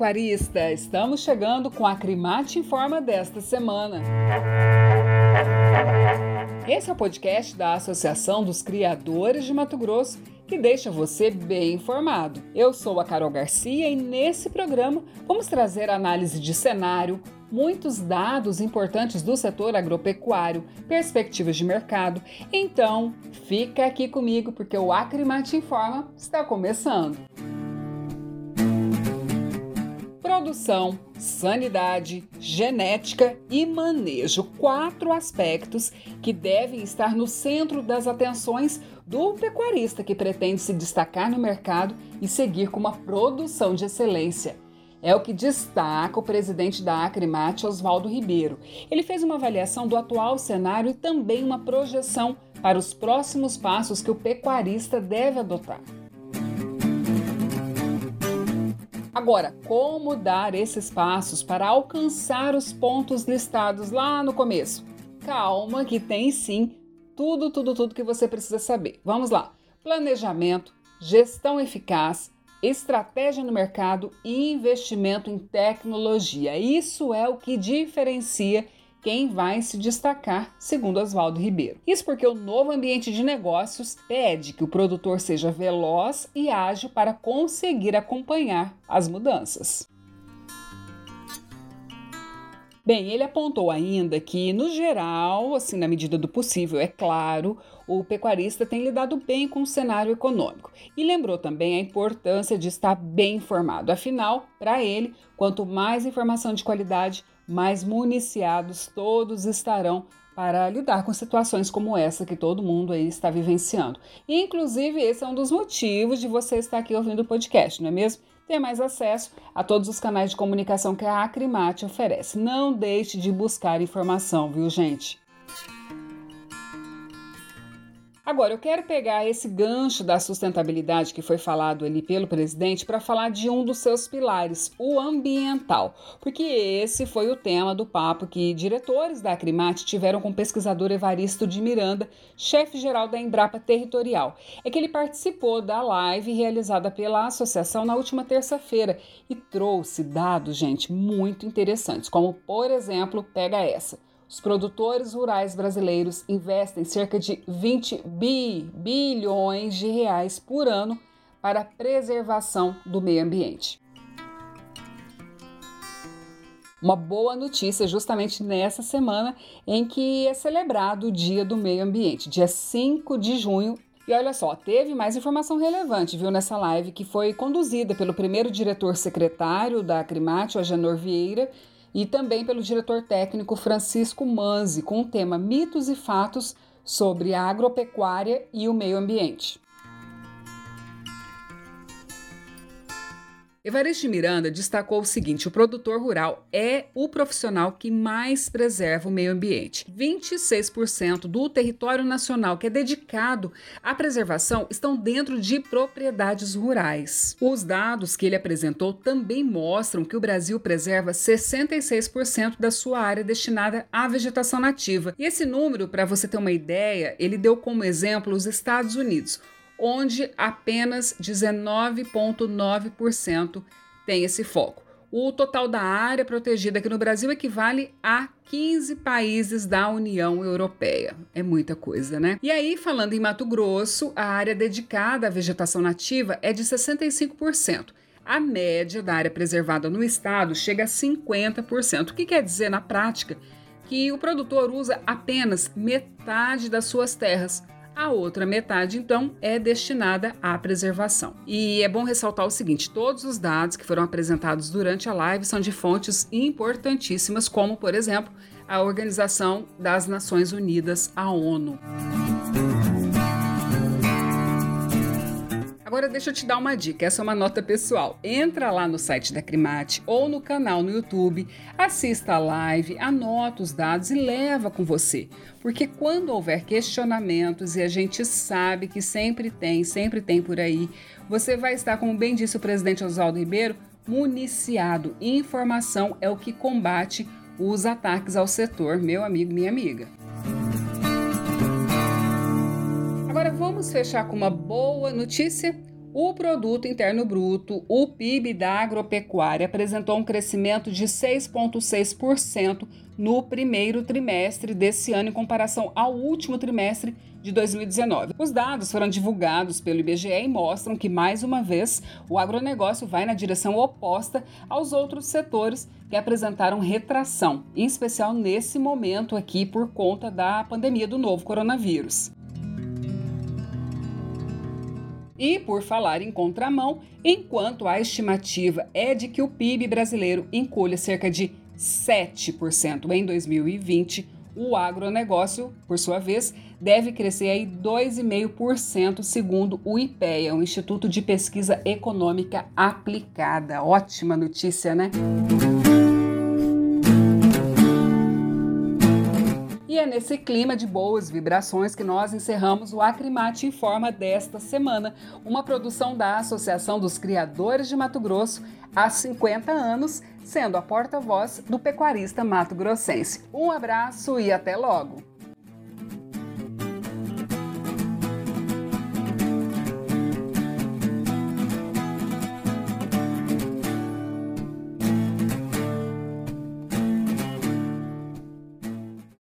pecuarista! Estamos chegando com a Crimate Informa desta semana. Esse é o podcast da Associação dos Criadores de Mato Grosso que deixa você bem informado. Eu sou a Carol Garcia e nesse programa vamos trazer análise de cenário, muitos dados importantes do setor agropecuário, perspectivas de mercado. Então, fica aqui comigo porque o Acrimate Informa está começando. Produção, sanidade, genética e manejo quatro aspectos que devem estar no centro das atenções do pecuarista que pretende se destacar no mercado e seguir com uma produção de excelência. É o que destaca o presidente da Acrimate, Oswaldo Ribeiro. Ele fez uma avaliação do atual cenário e também uma projeção para os próximos passos que o pecuarista deve adotar. Agora, como dar esses passos para alcançar os pontos listados lá no começo? Calma, que tem sim tudo, tudo, tudo que você precisa saber. Vamos lá: planejamento, gestão eficaz, estratégia no mercado e investimento em tecnologia. Isso é o que diferencia quem vai se destacar, segundo Oswaldo Ribeiro. Isso porque o novo ambiente de negócios pede que o produtor seja veloz e ágil para conseguir acompanhar as mudanças. Bem, ele apontou ainda que, no geral, assim, na medida do possível, é claro, o pecuarista tem lidado bem com o cenário econômico e lembrou também a importância de estar bem informado. Afinal, para ele, quanto mais informação de qualidade, mais municiados todos estarão para lidar com situações como essa que todo mundo aí está vivenciando. E, inclusive, esse é um dos motivos de você estar aqui ouvindo o podcast, não é mesmo? ter mais acesso a todos os canais de comunicação que a Acrimate oferece. Não deixe de buscar informação, viu, gente? Agora, eu quero pegar esse gancho da sustentabilidade que foi falado ali pelo presidente para falar de um dos seus pilares, o ambiental, porque esse foi o tema do papo que diretores da Acrimate tiveram com o pesquisador Evaristo de Miranda, chefe-geral da Embrapa Territorial. É que ele participou da live realizada pela associação na última terça-feira e trouxe dados, gente, muito interessantes, como, por exemplo, pega essa. Os produtores rurais brasileiros investem cerca de 20 bi, bilhões de reais por ano para a preservação do meio ambiente. Uma boa notícia justamente nessa semana em que é celebrado o Dia do Meio Ambiente, dia 5 de junho. E olha só, teve mais informação relevante, viu, nessa live que foi conduzida pelo primeiro diretor secretário da Acrimate, o Agenor Vieira, e também pelo diretor técnico Francisco Manzi, com o tema Mitos e Fatos sobre a agropecuária e o meio ambiente. Evaristo Miranda destacou o seguinte: o produtor rural é o profissional que mais preserva o meio ambiente. 26% do território nacional que é dedicado à preservação estão dentro de propriedades rurais. Os dados que ele apresentou também mostram que o Brasil preserva 66% da sua área destinada à vegetação nativa. E esse número, para você ter uma ideia, ele deu como exemplo os Estados Unidos onde apenas 19,9% tem esse foco. O total da área protegida aqui no Brasil equivale a 15 países da União Europeia. É muita coisa, né? E aí, falando em Mato Grosso, a área dedicada à vegetação nativa é de 65%. A média da área preservada no estado chega a 50%. O que quer dizer na prática? Que o produtor usa apenas metade das suas terras a outra metade, então, é destinada à preservação. E é bom ressaltar o seguinte: todos os dados que foram apresentados durante a live são de fontes importantíssimas, como, por exemplo, a Organização das Nações Unidas, a ONU. Agora deixa eu te dar uma dica, essa é uma nota pessoal. Entra lá no site da Crimate ou no canal no YouTube, assista a live, anota os dados e leva com você. Porque quando houver questionamentos, e a gente sabe que sempre tem, sempre tem por aí, você vai estar, como bem disse o presidente Oswaldo Ribeiro, municiado. Informação é o que combate os ataques ao setor, meu amigo, minha amiga. Agora vamos fechar com uma boa notícia. O produto interno bruto, o PIB da agropecuária, apresentou um crescimento de 6,6% no primeiro trimestre desse ano em comparação ao último trimestre de 2019. Os dados foram divulgados pelo IBGE e mostram que, mais uma vez, o agronegócio vai na direção oposta aos outros setores que apresentaram retração, em especial nesse momento aqui por conta da pandemia do novo coronavírus. E por falar em contramão, enquanto a estimativa é de que o PIB brasileiro encolha cerca de 7% em 2020, o agronegócio, por sua vez, deve crescer aí 2,5%, segundo o IPEA, o Instituto de Pesquisa Econômica Aplicada. Ótima notícia, né? É nesse clima de boas vibrações que nós encerramos o Acrimate Informa desta semana, uma produção da Associação dos Criadores de Mato Grosso há 50 anos, sendo a porta-voz do pecuarista mato-grossense. Um abraço e até logo!